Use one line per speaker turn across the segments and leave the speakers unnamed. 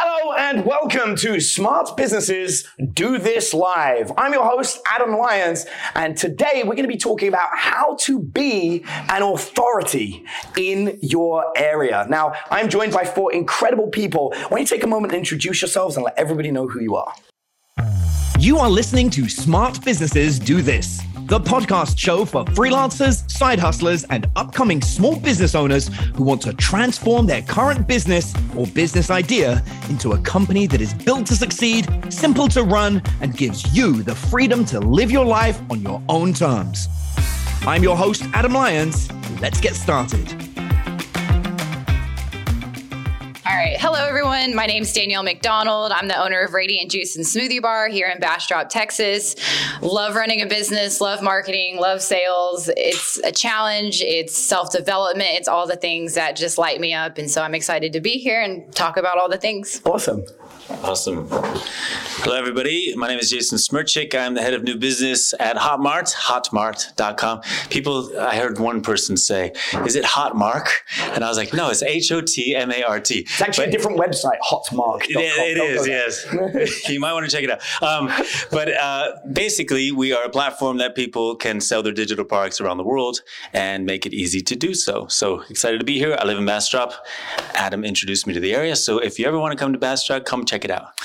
Hello and welcome to Smart Businesses Do This Live. I'm your host, Adam Lyons, and today we're going to be talking about how to be an authority in your area. Now, I'm joined by four incredible people. Why don't you take a moment and introduce yourselves and let everybody know who you are?
You are listening to Smart Businesses Do This, the podcast show for freelancers, side hustlers, and upcoming small business owners who want to transform their current business or business idea into a company that is built to succeed, simple to run, and gives you the freedom to live your life on your own terms. I'm your host, Adam Lyons. Let's get started.
Right. Hello, everyone. My name is Danielle McDonald. I'm the owner of Radiant Juice and Smoothie Bar here in Bastrop, Texas. Love running a business, love marketing, love sales. It's a challenge, it's self development, it's all the things that just light me up. And so I'm excited to be here and talk about all the things.
Awesome.
Awesome. Hello, everybody. My name is Jason Smircich. I'm the head of new business at Hotmart, hotmart.com. People, I heard one person say, Is it Hotmark? And I was like, No, it's H O T M A R T.
It's actually
But-
a different website, hotmark.
it, it is, yes. you might want to check it out. Um, but uh, basically, we are a platform that people can sell their digital products around the world and make it easy to do so. So excited to be here. I live in Bastrop. Adam introduced me to the area. So if you ever want to come to Bastrop, come check it out.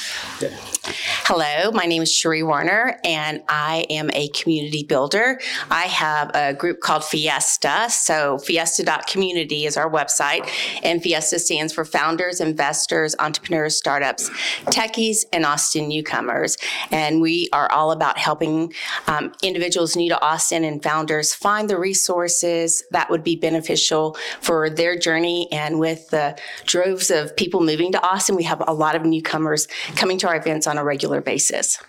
Hello, my name is Cherie Werner, and I am a community builder. I have a group called Fiesta. So, fiesta.community is our website, and Fiesta stands for Founders, Investors, Entrepreneurs, Startups, Techies, and Austin Newcomers. And we are all about helping um, individuals new to Austin and founders find the resources that would be beneficial for their journey. And with the droves of people moving to Austin, we have a lot of newcomers coming to our events on a regular basis.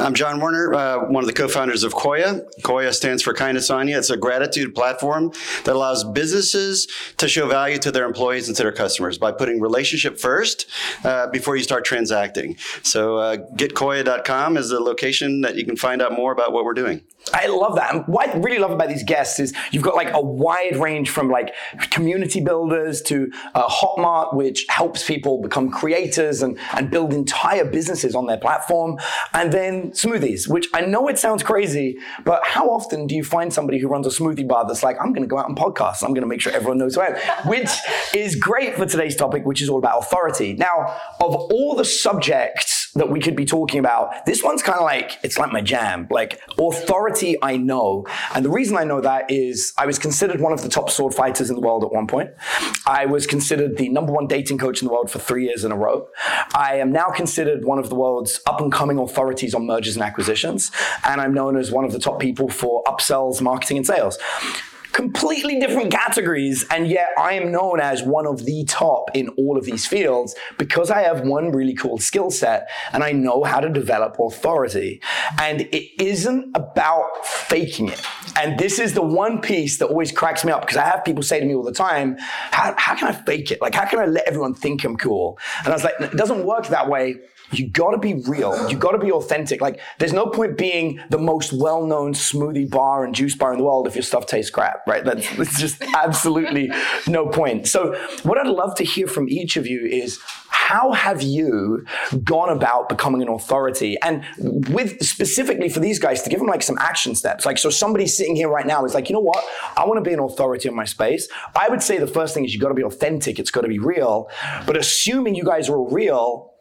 I'm Jon Werner, uh, one of the co-founders of Koya. Koya stands for Kindness on You. It's a gratitude platform that allows businesses to show value to their employees and to their customers by putting relationship first uh, before you start transacting. So uh, getkoya.com is the location that you can find out more about what we're doing.
I love that. And what I really love about these guests is you've got like a wide range from like community builders to uh, Hotmart, which helps people become creators and, and build entire businesses on their platform. And then smoothies, which I know it sounds crazy, but how often do you find somebody who runs a smoothie bar that's like, I'm going to go out and podcast. I'm going to make sure everyone knows who I am, which is great for today's topic, which is all about authority. Now, of all the subjects that we could be talking about, this one's kind of like, it's like my jam. Like authority, I know. And the reason I know that is I was considered one of the top sword fighters in the world at one point. I was considered the number one dating coach in the world for three years in a row. I am now considered one of the world's up and coming authorities on mergers and acquisitions. And I'm known as one of the top people for upsells, marketing, and sales completely different categories, and yet I am known as one of the top in all of these fields because I have one really cool skill set and I know how to develop authority. And it isn't about faking it. And this is the one piece that always cracks me up because I have people say to me all the time, how, how can I fake it? Like, how can I let everyone think I'm cool? And I was like, it doesn't work that way you gotta be real. You gotta be authentic. Like, there's no point being the most well-known smoothie bar and juice bar in the world if your stuff tastes crap, right? That's, that's just absolutely no point. So, what I'd love to hear from each of you is how have you gone about becoming an authority? And with specifically for these guys to give them like some action steps. Like, so somebody sitting here right now is like, you know what? I want to be an authority in my space. I would say the first thing is you got to be authentic. It's got to be real. But assuming you guys are all real,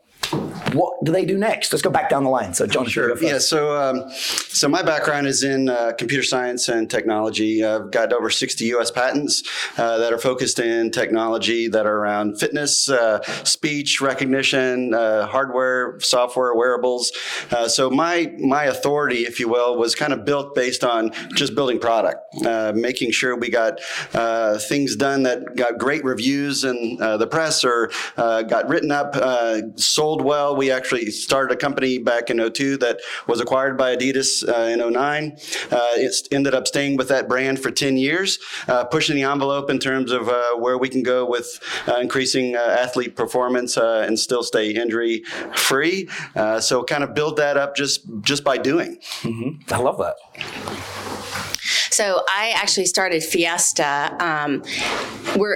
what do they do next? Let's go back down the line. So, Jon, sure.
Yeah, so um, so my background is in uh, computer science and technology. I've got over 60 U.S. patents uh, that are focused in technology that are around fitness, uh, speech recognition, uh, hardware, software, wearables. Uh, so my my authority, if you will, was kind of built based on just building product, uh, making sure we got uh, things done that got great reviews in uh, the press or uh, got written up, uh, sold well. We actually started a company back in 02 that was acquired by Adidas uh, in 09. Uh, it ended up staying with that brand for 10 years, uh, pushing the envelope in terms of uh, where we can go with uh, increasing uh, athlete performance and still stay injury free. So kind of build that up just just by doing.
I love that.
So I actually started Fiesta um,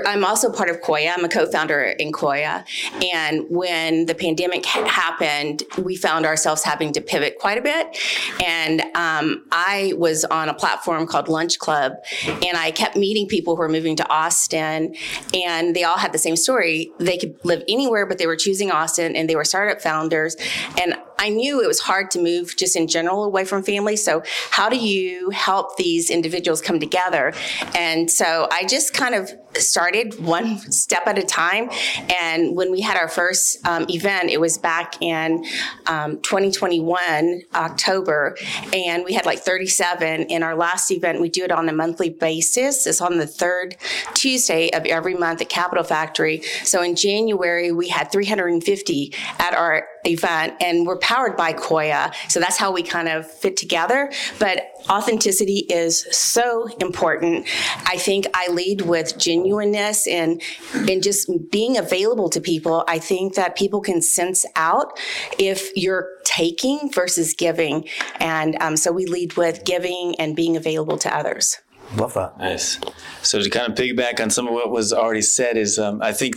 I'm also part of Koya. I'm a co-founder in Koya. And when the pandemic ha- happened, we found ourselves having to pivot quite a bit. And um, I was on a platform called Lunch Club, and I kept meeting people who were moving to Austin, and they all had the same story. They could live anywhere, but they were choosing Austin, and they were startup founders. And I knew it was hard to move just in general away from family. So, how do you help these individuals come together? And so, I just kind of started one step at a time. And when we had our first um, event, it was back in um, 2021, October, and we had like 37. In our last event, we do it on a monthly basis. It's on the third Tuesday of every month at Capital Factory. So in January, we had 350 at our event, and we're powered by Koya. So that's how we kind of fit together. But authenticity is so important. I think I lead with genuineness and and just being available to people. I think that people can sense out if you're taking versus giving, and um, so we lead with giving and being available to others.
Love that.
Nice. So to kind of piggyback on some of what was already said is, um, I think,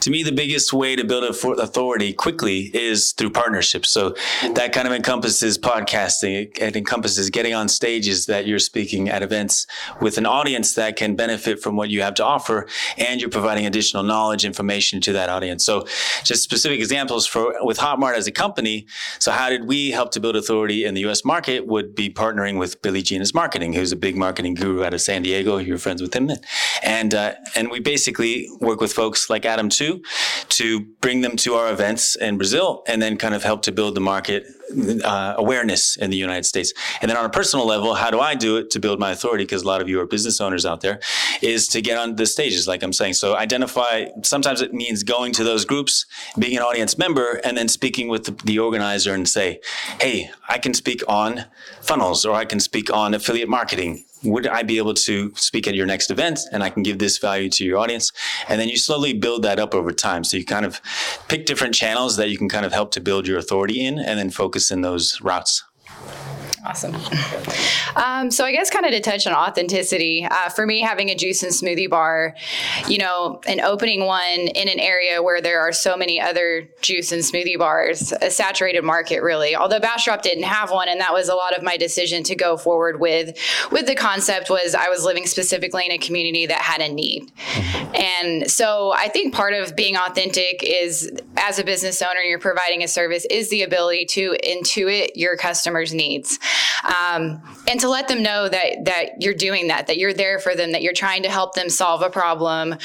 to me, the biggest way to build authority quickly is through partnerships. So that kind of encompasses podcasting. It, encompasses getting on stages that you're speaking at events with an audience that can benefit from what you have to offer, and you're providing additional knowledge, information to that audience. So just specific examples for with Hotmart as a company. So how did we help to build authority in the U.S. market? Would be partnering with Billy Gene Is Marketing, who's a big marketing guru out of San Diego. You're friends with him, and uh, and we basically work with folks like Adam too, to bring them to our events in Brazil, and then kind of help to build the market uh, awareness in the United States. And then on a personal level, how do I do it to build my authority? Because a lot of you are business owners out there, is to get on the stages, like I'm saying. So identify. Sometimes it means going to those groups, being an audience member, and then speaking with the, the organizer and say, "Hey, I can speak on funnels, or I can speak on affiliate marketing." would I be able to speak at your next event and I can give this value to your audience? And then you slowly build that up over time. So you kind of pick different channels that you can kind of help to build your authority in and then focus in those routes.
Awesome. Um, so I guess kind of to touch on authenticity, uh, for me, having a juice and smoothie bar, you know, and opening one in an area where there are so many other juice and smoothie bars, a saturated market really. Although Bastrop didn't have one, and that was a lot of my decision to go forward with with the concept was I was living specifically in a community that had a need, and so I think part of being authentic is as a business owner, you're providing a service is the ability to intuit your customers' needs um, and to let them know that that you're doing that, that you're there for them, that you're trying to help them solve a problem.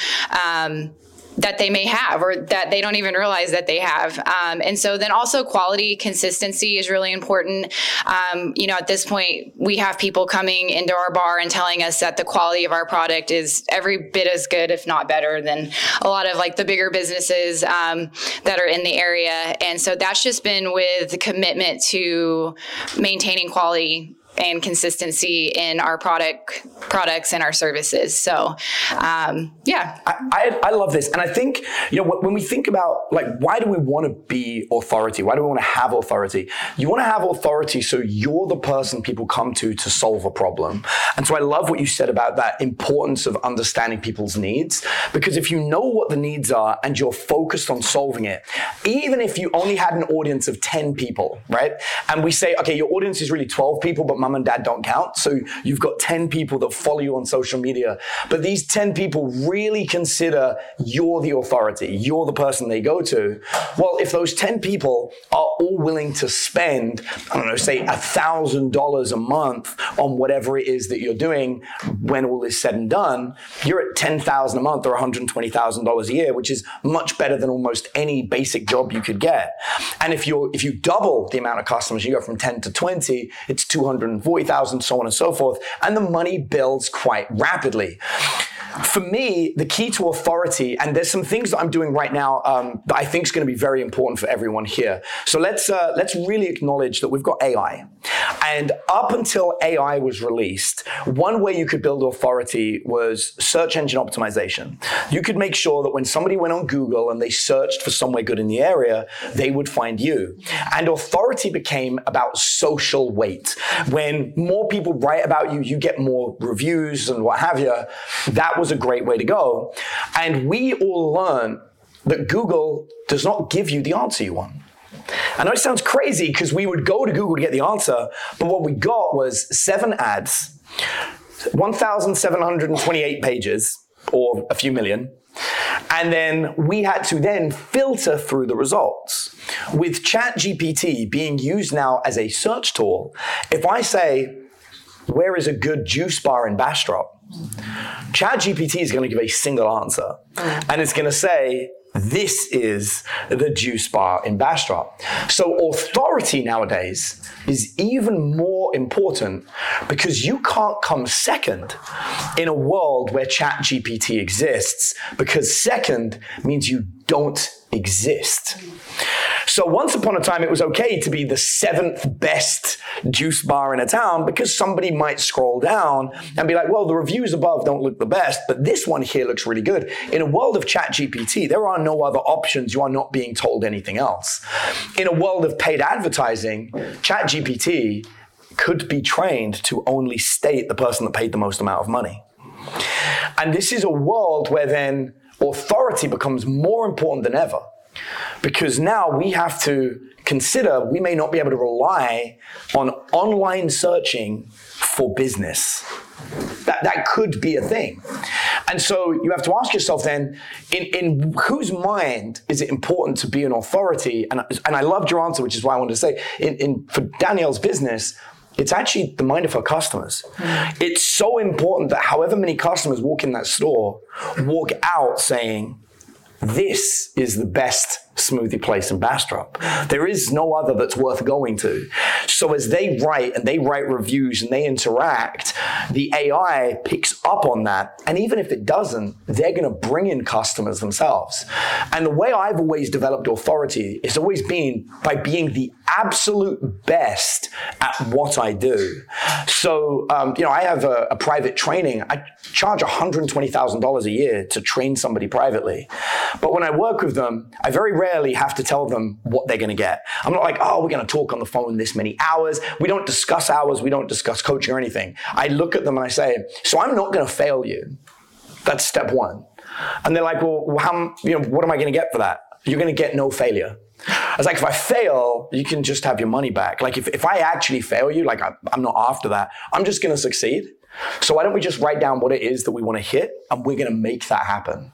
Um, that they may have or that they don't even realize that they have. Um, and so then also quality consistency is really important. Um, you know, at this point, we have people coming into our bar and telling us that the quality of our product is every bit as good, if not better, than a lot of like the bigger businesses um, that are in the area. And so that's just been with commitment to maintaining quality and consistency in our product products and our services. So, um, yeah,
I, I, I, love this, and I think you know when we think about like why do we want to be authority? Why do we want to have authority? You want to have authority so you're the person people come to to solve a problem. And so I love what you said about that importance of understanding people's needs because if you know what the needs are and you're focused on solving it, even if you only had an audience of ten people, right? And we say, okay, your audience is really twelve people, but mom and dad don't count. So you've got 10 people that follow you on social media, but these 10 people really consider you're the authority. You're the person they go to. Well, if those 10 people are all willing to spend, I don't know, say a thousand dollars a month on whatever it is that you're doing when all is said and done, you're at 10,000 a month or $120,000 a year, which is much better than almost any basic job you could get. And if you if you double the amount of customers, you go from 10 to 20, it's 200 40,000, so on and so forth. And the money builds quite rapidly for me, the key to authority, and there's some things that I'm doing right now um, that I think is going to be very important for everyone here. So let's uh, let's really acknowledge that we've got AI, and up until AI was released, one way you could build authority was search engine optimization. You could make sure that when somebody went on Google and they searched for somewhere good in the area, they would find you. And authority became about social weight. When more people write about you, you get more reviews and what have you. That that was a great way to go. And we all learn that Google does not give you the answer you want. I know it sounds crazy because we would go to Google to get the answer, but what we got was seven ads, 1,728 pages, or a few million. And then we had to then filter through the results. With ChatGPT being used now as a search tool, if I say, where is a good juice bar in Bastrop? ChatGPT is going to give a single answer. Mm. And it's going to say, this is the juice bar in Bastrop. So authority nowadays is even more important because you can't come second in a world where ChatGPT exists because second means you don't exist. So once upon a time, it was okay to be the seventh best juice bar in a town because somebody might scroll down and be like, well, the reviews above don't look the best, but this one here looks really good. In a world of ChatGPT, there are no other options. You are not being told anything else. In a world of paid advertising, ChatGPT could be trained to only state the person that paid the most amount of money. And this is a world where then authority becomes more important than ever because now we have to consider we may not be able to rely on online searching for business. That, that could be a thing. And so you have to ask yourself then, in, in whose mind is it important to be an authority? And, and I loved your answer, which is why I wanted to say, in, in, for Danielle's business, it's actually the mind of her customers. Mm. It's so important that however many customers walk in that store, walk out saying, this is the best smoothie place in Bastrop. There is no other that's worth going to. So as they write and they write reviews and they interact, the AI picks up on that. And even if it doesn't, they're going to bring in customers themselves. And the way I've always developed authority is always been by being the absolute best at what I do. So, um, you know, I have a, a private training. I charge $120,000 a year to train somebody privately. But when I work with them, I very rarely rarely have to tell them what they're going to get. I'm not like, oh, we're going to talk on the phone this many hours. We don't discuss hours. We don't discuss coaching or anything. I look at them and I say, so I'm not going to fail you. That's step one. And they're like, well, how, you know, what am I going to get for that? You're going to get no failure. I was like, if I fail, you can just have your money back. Like, if, if I actually fail you, like, I, I'm not after that. I'm just going to succeed. So why don't we just write down what it is that we want to hit and we're going to make that happen.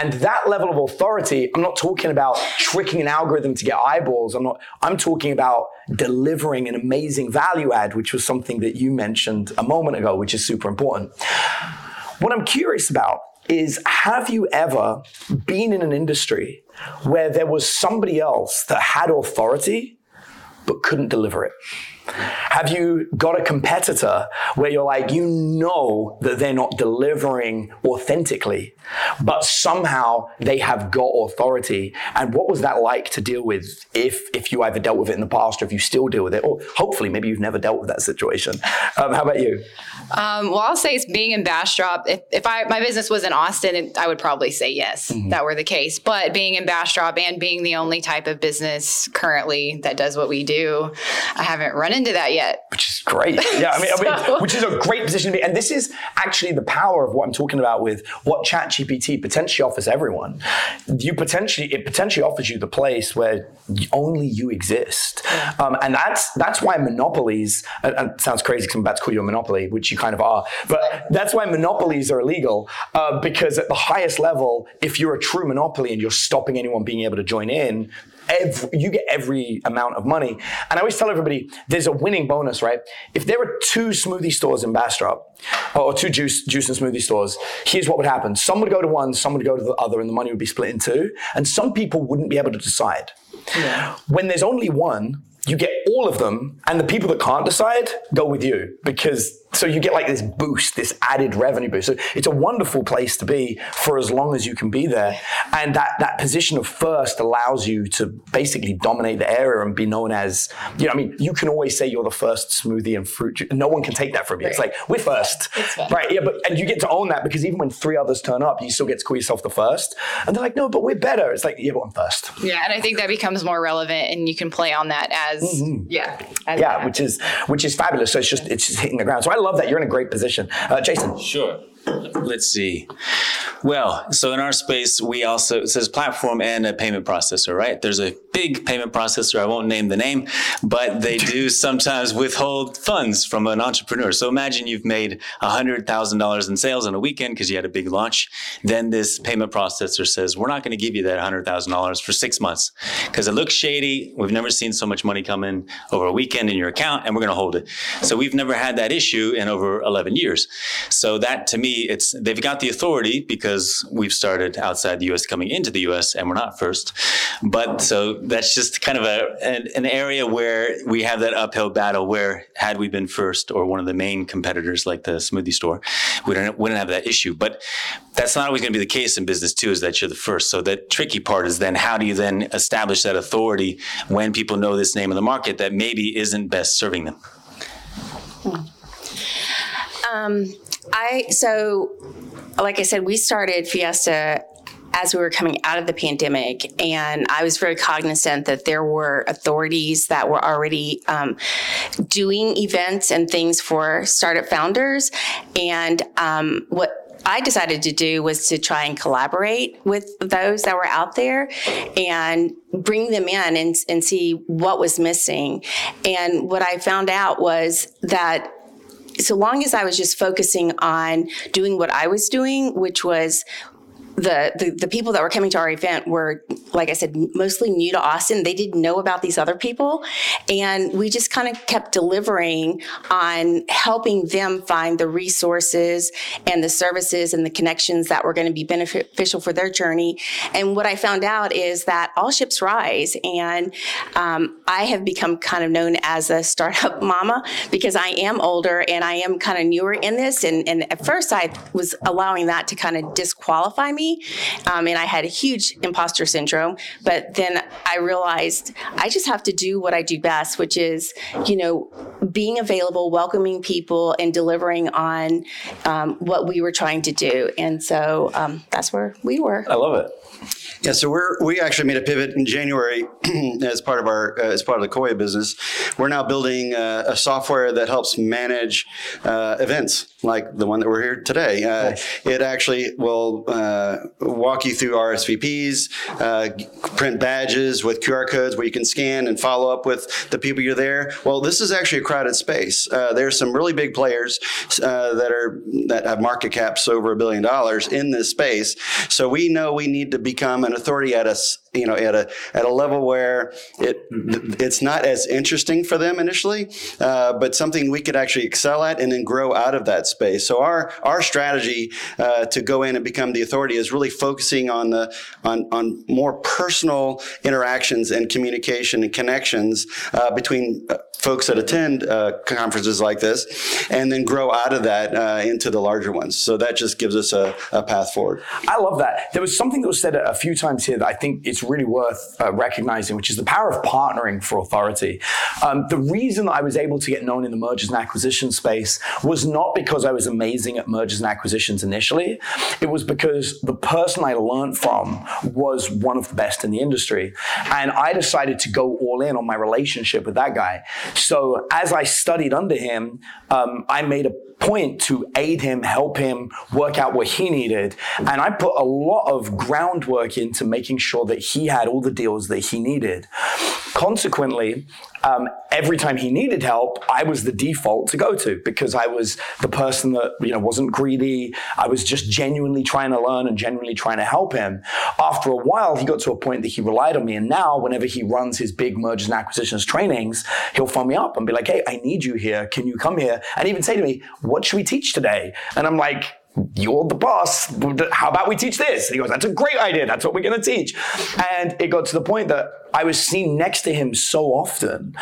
And that level of authority, I'm not talking about tricking an algorithm to get eyeballs. I'm not, I'm talking about delivering an amazing value add, which was something that you mentioned a moment ago, which is super important. What I'm curious about is have you ever been in an industry where there was somebody else that had authority but couldn't deliver it? Have you got a competitor where you're like, you know that they're not delivering authentically, but somehow they have got authority? And what was that like to deal with if, if you either dealt with it in the past or if you still deal with it? Or hopefully, maybe you've never dealt with that situation. Um, how about you?
Um, well, I'll say it's being in Bastrop. If, if I my business was in Austin, I would probably say yes, mm-hmm. that were the case. But being in Bastrop and being the only type of business currently that does what we do, I haven't run into that yet.
Which is great. Yeah, I mean, so. I mean, which is a great position to be. And this is actually the power of what I'm talking about with what ChatGPT potentially offers everyone. You potentially, it potentially offers you the place where only you exist. Um, and that's that's why monopolies. And, and sounds crazy because I'm about to call you a monopoly, which you kind of are. But that's why monopolies are illegal uh, because at the highest level, if you're a true monopoly and you're stopping anyone being able to join in, every, you get every amount of money. And I always tell everybody there's a winning bonus, right? If there were two smoothie stores in Bastrop, or two juice, juice and smoothie stores, here's what would happen. Some would go to one, some would go to the other, and the money would be split in two. And some people wouldn't be able to decide. Yeah. When there's only one, you get all of them, and the people that can't decide go with you because so you get like this boost, this added revenue boost. So it's a wonderful place to be for as long as you can be there. And that, that position of first allows you to basically dominate the area and be known as, you know, I mean, you can always say you're the first smoothie and fruit. Ju- no one can take that from you. Right. It's like, we're first. Right. Yeah. But, and you get to own that because even when three others turn up, you still get to call yourself the first. And they're like, no, but we're better. It's like, yeah, but I'm first.
Yeah. And I think that becomes more relevant and you can play on that as, mm-hmm. yeah.
As yeah. Which is, which is fabulous. So it's just, it's just hitting the ground. So I love that. You're in a great position. Uh, Jason.
Sure.
Let's see. Well, so in our space, we also, it says platform and a payment processor, right? There's a big payment processor. I won't name the name, but they do sometimes withhold funds from an entrepreneur. So imagine you've made $100,000 in sales in a weekend because you had a big launch. Then this payment processor says, we're not going to give you that $100,000 for six months because it looks shady. We've never seen so much money come in over a weekend in your account and we're going to hold it. So we've never had that issue in over 11 years. So that to me, it's, they've got the authority because we've started outside the US coming into the US and we're not first. But so that's just kind of a, an, an area where we have that uphill battle where had we been first or one of the main competitors like the smoothie store, we don't, wouldn't have that issue. But that's not always going to be the case in business too, is that you're the first. So the tricky part is then how do you then establish that authority when people know this name in the market that maybe isn't best serving them?
Um, I so like I said, we started Fiesta as we were coming out of the pandemic, and I was very cognizant that there were authorities that were already um, doing events and things for startup founders. And um, what I decided to do was to try and collaborate with those that were out there and bring them in and, and see what was missing. And what I found out was that so long as I was just focusing on doing what I was doing, which was the, the, the people that were coming to our event were, like I said, mostly new to Austin. They didn't know about these other people, and we just kind of kept delivering on helping them find the resources and the services and the connections that were going to be beneficial for their journey. And what I found out is that all ships rise, and um, I have become kind of known as a startup mama because I am older and I am kind of newer in this. And, and at first, I was allowing that to kind of disqualify me me. Um, and I had a huge imposter syndrome. But then I realized I just have to do what I do best, which is, you know, being available, welcoming people, and delivering on um, what we were trying to do. And so um, that's where we were.
I love it.
Yeah, so we're we actually made a pivot in January as part of our uh, as part of the Koya business. We're now building uh, a software that helps manage uh, events like the one that we're here today. Uh, nice. It actually will uh, walk you through RSVPs, uh, print badges with QR codes where you can scan and follow up with the people you're there. Well, this is actually a crowded space. there's some really big players that are that have market caps over a billion dollars in this space. So we know we need to become an an authority at a you know at a at a level where it it's not as interesting for them initially, uh, but something we could actually excel at and then grow out of that space. So our our strategy uh, to go in and become the authority is really focusing on the on on more personal interactions and communication and connections uh, between uh, folks that attend uh, conferences like this, and then grow out of that uh, into the larger ones. So that just gives us a, a, path forward.
I love that. There was something that was said a few times here that I think it's really worth uh, recognizing, which is the power of partnering for authority. Um, the reason that I was able to get known in the mergers and acquisitions space was not because I was amazing at mergers and acquisitions initially. It was because the person I learned from was one of the best in the industry. And I decided to go all in on my relationship with that guy. So as I studied under him, um, I made a point to aid him, help him work out what he needed. And I put a lot of groundwork into making sure that he had all the deals that he needed. Consequently, um, every time he needed help, I was the default to go to because I was the person that you know wasn't greedy. I was just genuinely trying to learn and genuinely trying to help him. After a while, he got to a point that he relied on me, and now whenever he runs his big mergers and acquisitions trainings, he'll phone me up and be like, "Hey, I need you here. Can you come here?" And even say to me, "What should we teach today?" And I'm like you're the boss. How about we teach this? And he goes, that's a great idea. That's what we're going to teach. And it got to the point that I was seen next to him so often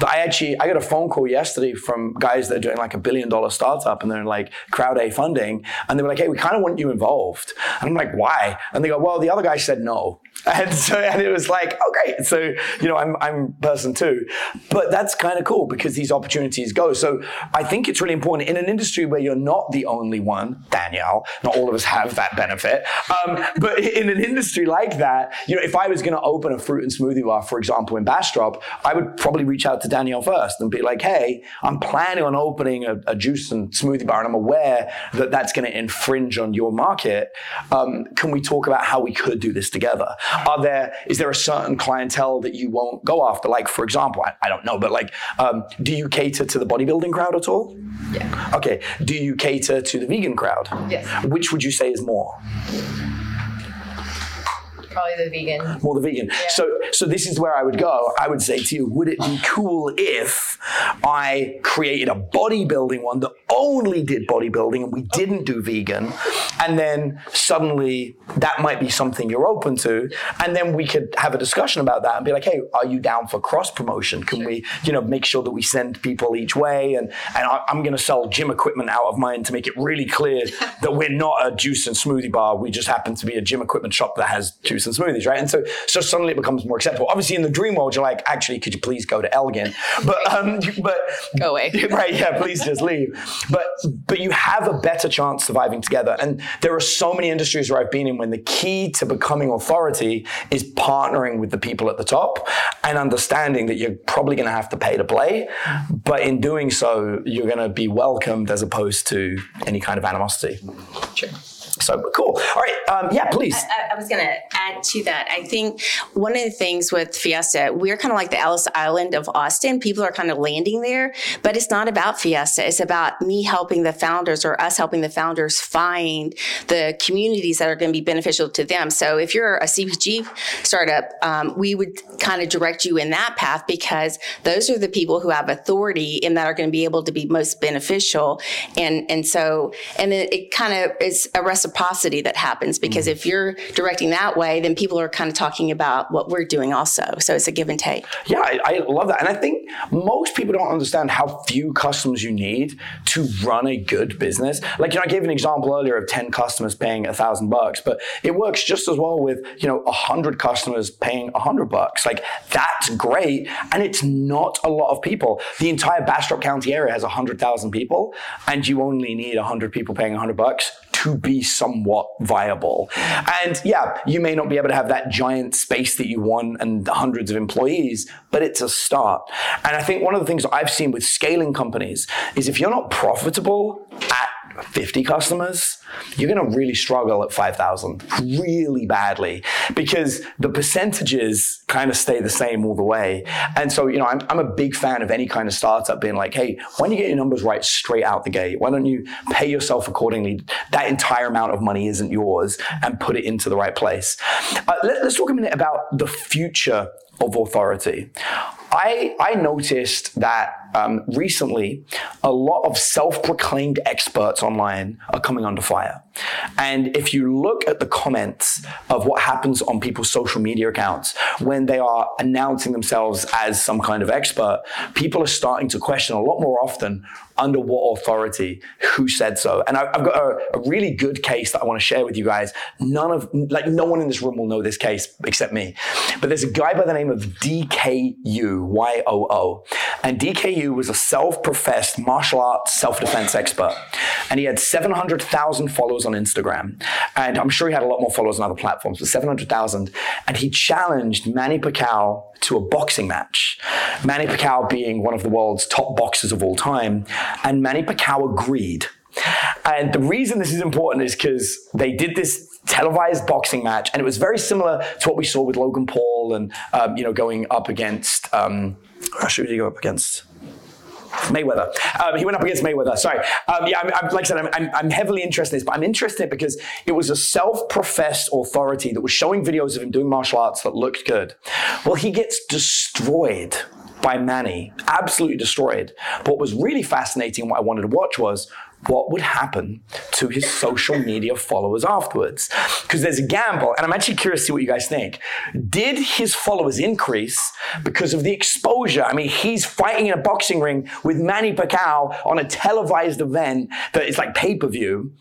that I actually, I got a phone call yesterday from guys that are doing like a billion dollar startup and they're in like crowd A funding. And they were like, hey, we kind of want you involved. And I'm like, why? And they go, well, the other guy said no. And so, and it was like, great. So, you know, I'm, I'm person two. But that's kind of cool because these opportunities go. So I think it's really important in an industry where you're not the only one, Danielle, not all of us have that benefit. Um, but in an industry like that, you know, if I was going to open a fruit and smoothie smoothie bar, for example, in Bastrop, I would probably reach out to Danielle first and be like, hey, I'm planning on opening a, a juice and smoothie bar, and I'm aware that that's going to infringe on your market. Um, can we talk about how we could do this together? Are there, is there a certain clientele that you won't go after? Like, for example, I, I don't know, but like, um, do you cater to the bodybuilding crowd at all?
Yeah.
Okay. Do you cater to the vegan crowd?
Yes.
Which would you say is more?
Probably the vegan.
more the vegan. So, so this is where I would go. I would say to you, would it be cool if I created a bodybuilding one that only did bodybuilding and we didn't do vegan, and then suddenly that might be something you're open to, and then we could have a discussion about that and be like, hey, are you down for cross promotion? Can we, you know, make sure that we send people each way? And and I, I'm going to sell gym equipment out of mine to make it really clear that we're not a juice and smoothie bar. We just happen to be a gym equipment shop that has juice and smoothies, right? And so so suddenly it becomes more acceptable. Obviously, in the dream world, you're like, actually, could you please go to Elgin? But um, but
Go away.
right? Yeah, please just leave. But but you have a better chance surviving together. And there are so many industries where I've been in when the key to becoming authority is partnering with the people at the top and understanding that you're probably going to have to pay to play, but in doing so, you're going to be welcomed as opposed to any kind of animosity.
Sure.
So cool. All right. Um, yeah, please.
I, I was going to add to that. I think one of the things with Fiesta, we're kind of like the Ellis Island of Austin. People are kind of landing there, but it's not about Fiesta. It's about me helping the founders or us helping the founders find the communities that are going to be beneficial to them. So if you're a CPG startup, um, we would kind of direct you in that path because those are the people who have authority and that are going to be able to be most beneficial. And and so and then it kind of is a reciprocity that happens because mm-hmm. if you're directing that way, then people are kind of talking about what we're doing also. So it's a give and take.
Yeah, I, I love that. And I think most people don't understand how few customers you need to run a good business. Like, you know, I gave an example earlier of 10 customers paying a thousand bucks, but it works just as well with, you know, a hundred customers paying a hundred bucks. Like, that's great. And it's not a lot of people. The entire Bastrop County area has a hundred thousand people, and you only need a hundred people paying a hundred bucks to be somewhat viable. And yeah, you may not be able to have that giant space that you want and hundreds of employees, but it's a start. And I think one of the things I've seen with scaling companies is if you're not profitable at 50 customers, you're going to really struggle at 5,000 really badly because the percentages kind of stay the same all the way. And so, you know, I'm, I'm a big fan of any kind of startup being like, hey, when you get your numbers right straight out the gate, why don't you pay yourself accordingly? That entire amount of money isn't yours and put it into the right place. Uh, let, let's talk a minute about the future of authority. I, I noticed that um, recently a lot of self proclaimed experts online are coming under fire. And if you look at the comments of what happens on people's social media accounts when they are announcing themselves as some kind of expert, people are starting to question a lot more often under what authority, who said so. And I, have got a, a, really good case that I want to share with you guys. None of, like, no one in this room will know this case except me. But there's a guy by the name of DK Yoo, Y O O. And DK Yoo was a self professed martial arts self defense expert. And he had 700,000 followers on Instagram. And I'm sure he had a lot more followers on other platforms, but 700,000. And he challenged Manny Pacquiao to a boxing match. Manny Pacquiao being one of the world's top boxers of all time. And Manny Pacquiao agreed. And the reason this is important is because they did this televised boxing match, and it was very similar to what we saw with Logan Paul and um, you know going up against um, who did he go up against? Mayweather. Um, he went up against Mayweather. Sorry. Um, yeah, I'm, I'm, like I said, I'm, I'm, I'm, heavily interested in this, but I'm interested because it was a self-professed authority that was showing videos of him doing martial arts that looked good. Well, he gets destroyed by Manny, absolutely destroyed. But what was really fascinating, what I wanted to watch was what would happen to his social media followers afterwards. Because there's a gamble, and I'm actually curious to see what you guys think. Did his followers increase because of the exposure? I mean, he's fighting in a boxing ring with Manny Pacquiao on a televised event that is like pay per view,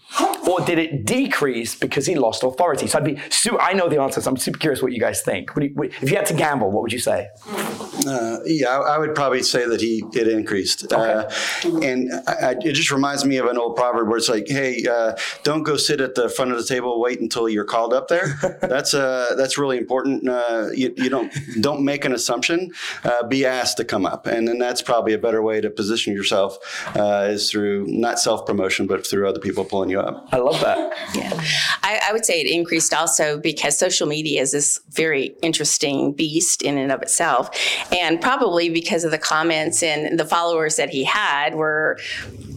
or did it decrease because he lost authority? So I'd be, su- I know the answer, so I'm super curious what you guys think. You, if you had to gamble, what would you say?
Uh, yeah, I, I, would probably say that he it increased, okay. uh, and I, it just reminds me of an old proverb where it's like, "Hey, uh, don't go sit at the front of the table. Wait until you're called up there." that's uh, that's really important. Uh, you, you don't don't make an assumption. Uh, be asked to come up, and then that's probably a better way to position yourself uh, is through not self promotion, but through other people pulling you up.
I love that.
Yeah. I, I would say it increased also because social media is this very interesting beast in and of itself. And probably because of the comments and the followers that he had were,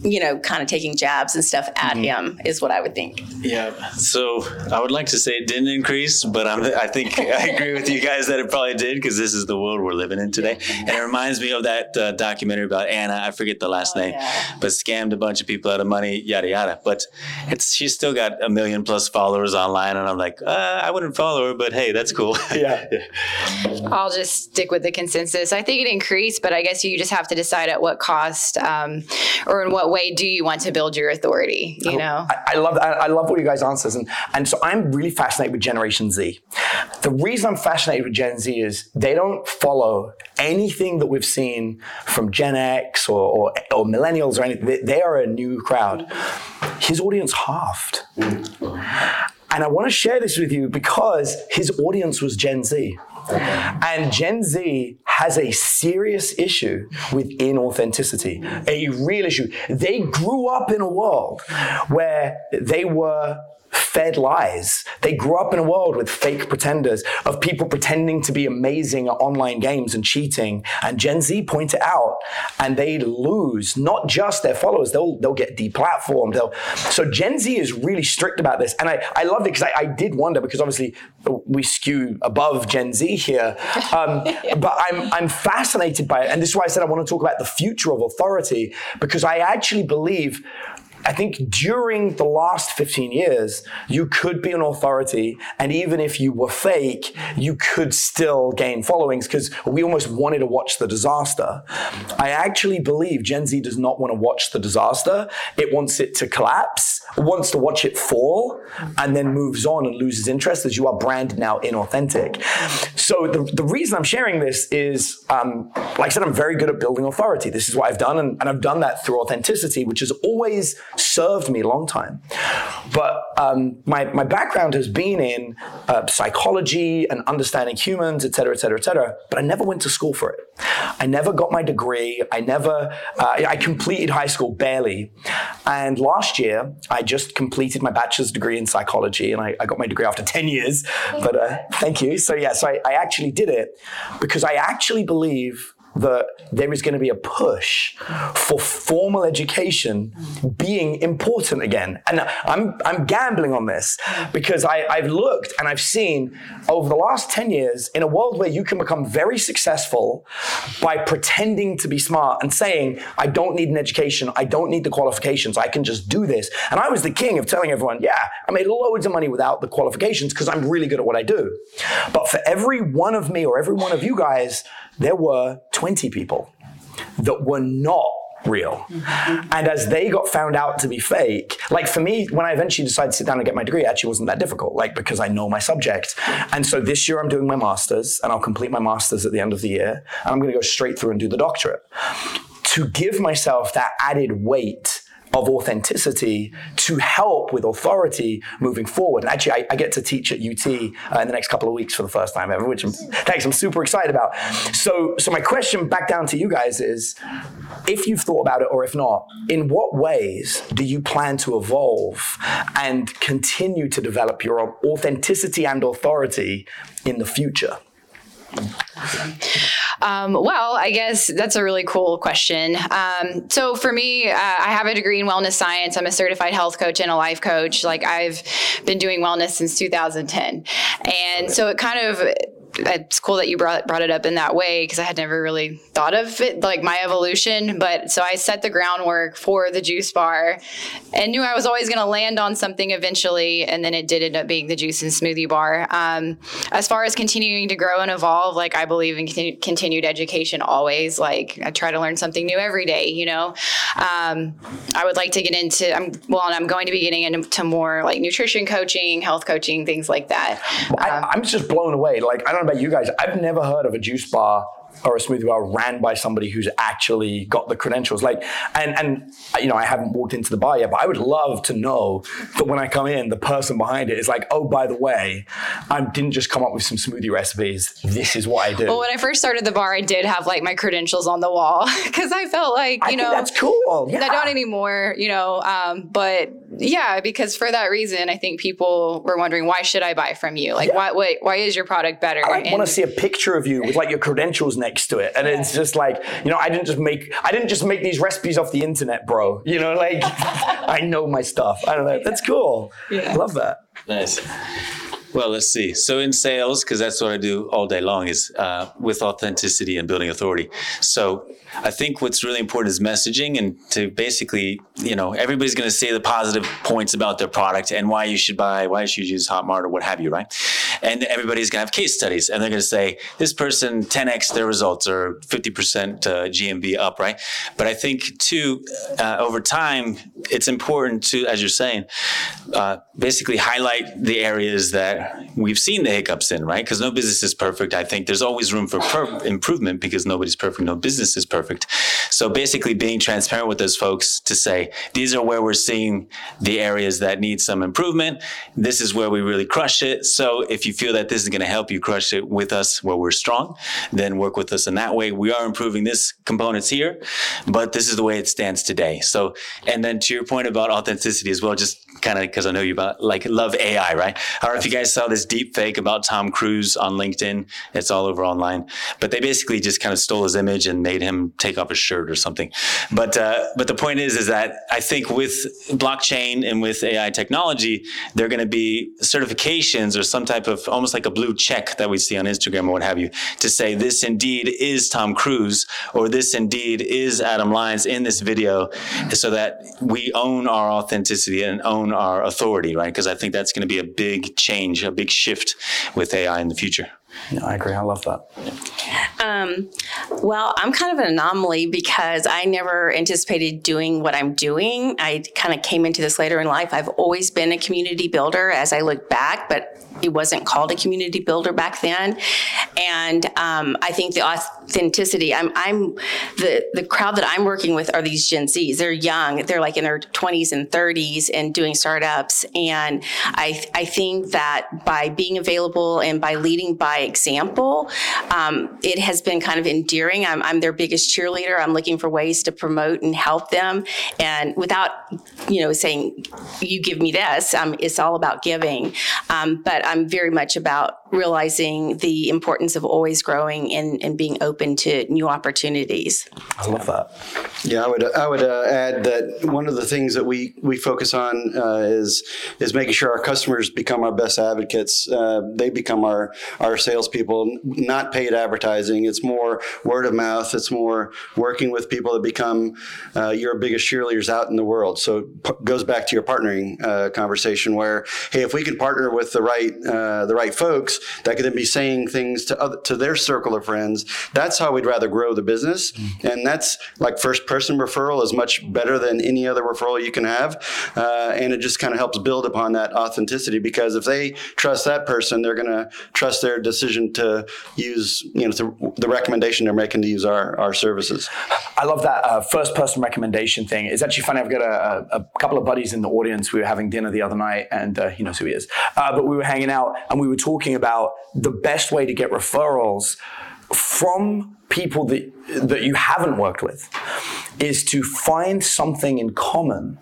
you know, kind of taking jabs and stuff at him, is what I would think.
Yeah. So I would like to say it didn't increase, but I'm, I think I agree with you guys that it probably did because this is the world we're living in today. And it reminds me of that uh, documentary about Anna. I forget the last name,
yeah.
but scammed a bunch of people out of money, yada yada. But it's she's still got a million plus followers online, and I'm like, uh, I wouldn't follow her, but hey, that's cool.
Yeah.
I'll just stick with the consensus. I think it increased, but I guess you just have to decide at what cost um, or in what way do you want to build your authority. You oh, know,
I, I love I, I love all you guys' answers, and and so I'm really fascinated with Generation Z. The reason I'm fascinated with Gen Z is they don't follow anything that we've seen from Gen X or or, or millennials or anything. They, they are a new crowd. His audience halved. And I want to share this with you because his audience was Gen Z. And Gen Z has a serious issue with inauthenticity, a real issue. They grew up in a world where they were fed lies. They grew up in a world with fake pretenders, of people pretending to be amazing at online games and cheating. And Gen Z point it out, and they lose not just their followers, they'll, they'll get deplatformed. They'll, so Gen Z is really strict about this. And I, I love it because I, I did wonder, because obviously we skew above Gen Z here. Um, but I'm, I'm fascinated by it. And this is why I said I want to talk about the future of authority, because I actually believe I think during the last 15 years, you could be an authority, and even if you were fake, you could still gain followings because we almost wanted to watch the disaster. I actually believe Gen Z does not want to watch the disaster. It wants it to collapse, wants to watch it fall, and then moves on and loses interest as you are branded now inauthentic. So the, the reason I'm sharing this is, um, like I said, I'm very good at building authority. This is what I've done, and, and I've done that through authenticity, which is always served me a long time. But um, my, my background has been in uh, psychology and understanding humans, et cetera, et cetera, et cetera. But I never went to school for it. I never got my degree. I never, uh, I completed high school barely. And last year, I just completed my bachelor's degree in psychology, and I, I got my degree after 10 years. But uh, thank you. So, yeah, so I, I actually did it because I actually believe that there is going to be a push for formal education being important again. And I'm, I'm gambling on this because I, I've looked and I've seen over the last 10 years in a world where you can become very successful by pretending to be smart and saying, I don't need an education, I don't need the qualifications, I can just do this. And I was the king of telling everyone, yeah, I made loads of money without the qualifications because I'm really good at what I do. But for every one of me or every one of you guys, there were 20 people that were not real. Mm-hmm. And as they got found out to be fake, like for me, when I eventually decided to sit down and get my degree, it actually wasn't that difficult, like because I know my subject. And so this year I'm doing my master's and I'll complete my master's at the end of the year. And I'm going to go straight through and do the doctorate. To give myself that added weight of authenticity to help with authority moving forward. And actually, I, I get to teach at UT uh, in the next couple of weeks for the first time ever, which I'm, thanks, I'm super excited about. So, so my question back down to you guys is, if you've thought about it or if not, in what ways do you plan to evolve and continue to develop your authenticity and authority in the future?
Um, well, I guess that's a really cool question. Um, so for me, uh, I have a degree in wellness science. I'm a certified health coach and a life coach. Like I've been doing wellness since 2010, and so it kind of it's cool that you brought brought it up in that way because I had never really thought of it like my evolution. But so I set the groundwork for the juice bar and knew I was always going to land on something eventually. And then it did end up being the juice and smoothie bar. Um, as far as continuing to grow and evolve, like I believe in continu- continued education always. Like I try to learn something new every day. You know, um, I would like to get into. I'm well, and I'm going to be getting into more like nutrition coaching, health coaching, things like that.
I,
Um,
I'm just blown away. Like I don't don't know about you guys. I've never heard of a juice bar or a smoothie bar ran by somebody who's actually got the credentials. Like, and and you know, I haven't walked into the bar yet, but I would love to know that when I come in, the person behind it is like, oh, by the way, I didn't just come up with some smoothie recipes. This is what I do.
Well, when I first started the bar, I did have like my credentials on the wall because I felt like you
I
know
think that's cool. Yeah.
I don't anymore, you know. Um, but yeah, because for that reason, I think people were wondering why should I buy from you? Like,
Yeah.
why, why why is your product better?
I like, want to see a picture of you with like your credentials next to it, and it's just like you know, I didn't just make I didn't just make these recipes off the internet, bro. You know, like I know my stuff. I don't know. That's cool. I love that.
Nice. Well, let's see. So in sales, because that's what I do all day long, is uh, with authenticity and building authority. So I think what's really important is messaging and to basically, you know, everybody's going to say the positive points about their product and why you should buy, why you should use Hotmart or what have you, right? And everybody's going to have case studies and they're going to say this person 10x their results or 50% uh, GMV up, right? But I think too, uh, over time, it's important to, as you're saying, uh, basically highlight the areas that we've seen the hiccups in, right? Because no business is perfect. I think there's always room for per- improvement because nobody's perfect, no business is perfect. So basically, being transparent with those folks to say these are where we're seeing the areas that need some improvement. This is where we really crush it. So if you feel that this is going to help you crush it with us where we're strong, then work with us in that way. We are improving this components here, but this is the way it stands today. So, and then to your point about authenticity as well, just kind of because I know you about like love AI, right? I don't know if you guys saw this deep fake about Tom Cruise on LinkedIn. It's all over online, but they basically just kind of stole his image and made him take off his shirt or something. But uh, but the point is, is that I think with blockchain and with AI technology, they're going to be certifications or some type of almost like a blue check that we see on Instagram or what have you to say this indeed is Tom Cruise or this indeed is Adam Lyons in this video, so that we own our authenticity and own our authority, right? Because I think that's going to be a big change, a big shift with AI in the future.
Yeah, I agree. I love that.
Um, well, I'm kind of an anomaly because I never anticipated doing what I'm doing. I kind of came into this later in life. I've always been a community builder as I look back, but it wasn't called a community builder back then. And um, I think the authenticity, I'm, I'm the, the crowd that I'm working with are these Gen Zs. They're young, they're like in their 20s and 30s and doing startups. And I, I think that by being available and by leading by example, um, it has been kind of endearing. I'm, I'm their biggest cheerleader. I'm looking for ways to promote and help them. And without, you know, saying, you give me this, um, it's all about giving. Um, but I'm very much about realizing the importance of always growing and, and being open to new opportunities.
I love that.
Yeah, I would I would uh, add that one of the things that we we focus on uh, is is making sure our customers become our best advocates. Uh, they become our our salespeople, not paid advertising. It's more word of mouth. It's more working with people that become uh, your biggest cheerleaders out in the world. So it p- goes back to your partnering uh, conversation, where hey, if we can partner with the right uh, the right folks that could then be saying things to other to their circle of friends, that's how we'd rather grow the business, and that's like first person referral is much better than any other referral you can have. Uh, and it just kind of helps build upon that authenticity because if they trust that person, they're going to trust their decision to use, you know, to, the recommendation they're making to use our, our services.
I love that uh, first person recommendation thing. It's actually funny. I've got a, a, a couple of buddies in the audience. We were having dinner the other night, and uh, he knows who he is. Uh, but we were hanging out, and we were talking about the best way to get referrals from people that that you haven't worked with is to find something in common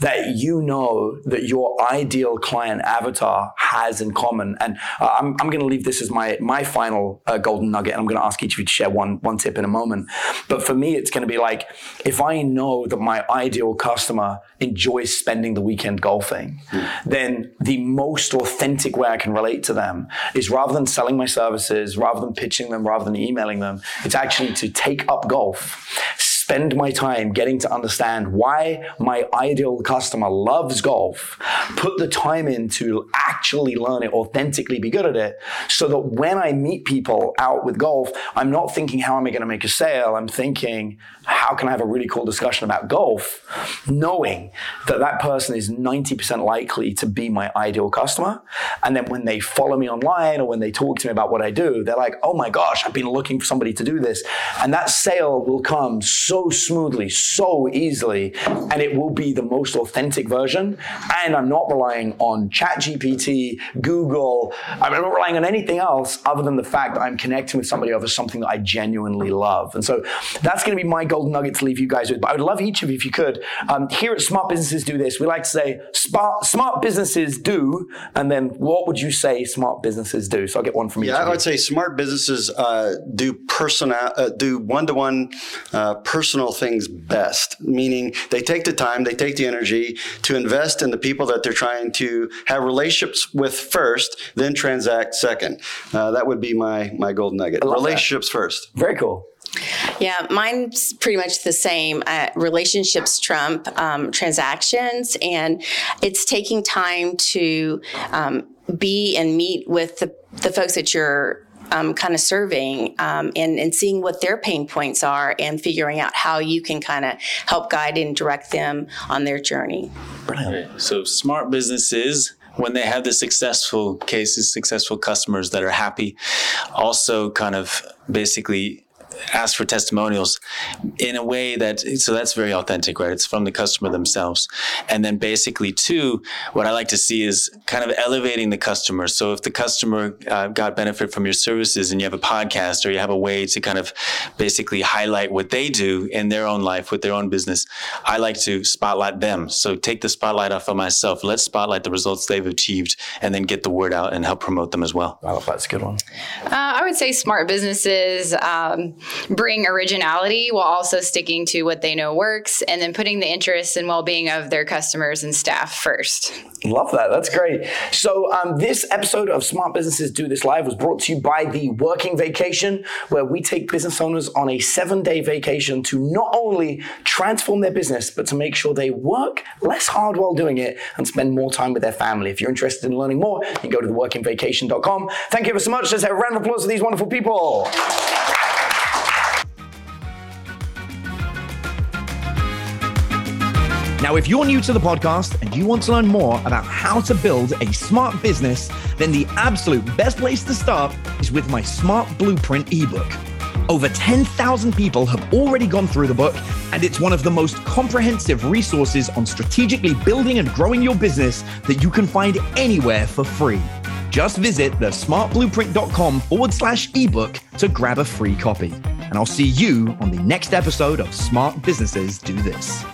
that you know that your ideal client avatar has in common. And uh, I'm, I'm going to leave this as my my final uh, golden nugget, and I'm going to ask each of you to share one one tip in a moment. But for me, it's going to be like if I know that my ideal customer enjoys spending the weekend golfing, then the most authentic way I can relate to them is rather than selling my services, rather than pitching them, rather than emailing them, it's actually to take up golf spend my time getting to understand why my ideal customer loves golf, put the time in to actually learn it, authentically be good at it, so that when I meet people out with golf, I'm not thinking, how am I going to make a sale? I'm thinking, how can I have a really cool discussion about golf, knowing that that person is 90% likely to be my ideal customer. And then when they follow me online or when they talk to me about what I do, they're like, oh my gosh, I've been looking for somebody to do this. And that sale will come so smoothly, so easily, and it will be the most authentic version. And I'm not relying on ChatGPT, Google, I'm not relying on anything else other than the fact that I'm connecting with somebody over something that I genuinely love. And so that's going to be my golden nugget to leave you guys with. But I would love each of you, if you could, um, here at Smart Businesses Do This, we like to say, smart, smart businesses do, and then what would you say smart businesses do? So I'll get one from each
Yeah, I would say smart businesses uh, do personal, uh, do one-to-one uh, personal things best. Meaning, they take the time, they take the energy to invest in the people that they're trying to have relationships with first, then transact second. Uh, that would be my my golden nugget.
love that.
Relationships first.
Very cool.
Yeah, mine's pretty much the same. Uh, relationships trump um, transactions, and it's taking time to um, be and meet with the, the folks that you're um, kind of serving um, and, and seeing what their pain points are and figuring out how you can kind of help guide and direct them on their journey. Brilliant.
So smart businesses when they have the successful cases, successful customers that are happy, also kind of basically ask for testimonials in a way that so that's very authentic right? It's from the customer themselves. And then basically two what i like to see is kind of elevating the customer. So if the customer uh, got benefit from your services and you have a podcast or you have a way to kind of basically highlight what they do in their own life with their own business i like to spotlight them. So take the spotlight off of myself. Let's spotlight the results they've achieved and then get the word out and help promote them as well.
I love that's a good one.
Uh, I would say smart businesses um, bring originality while also sticking to what they know works and then putting the interests and well being of their customers and staff first.
Love that. That's great. So, um, this episode of Smart Businesses Do This Live was brought to you by the Working Vacation, where we take business owners on a seven day vacation to not only transform their business, but to make sure they work less hard while doing it and spend more time with their family. If you're interested in learning more, you can go to theworkingvacation.com. Thank you ever so much. Let's have a round of applause for these wonderful people.
Now, if you're new to the podcast and you want to learn more about how to build a smart business, then the absolute best place to start is with my Smart Blueprint ebook. Over 10,000 people have already gone through the book, and it's one of the most comprehensive resources on strategically building and growing your business that you can find anywhere for free. Just visit thesmartblueprint.com forward slash ebook to grab a free copy. And I'll see you on the next episode of Smart Businesses Do This.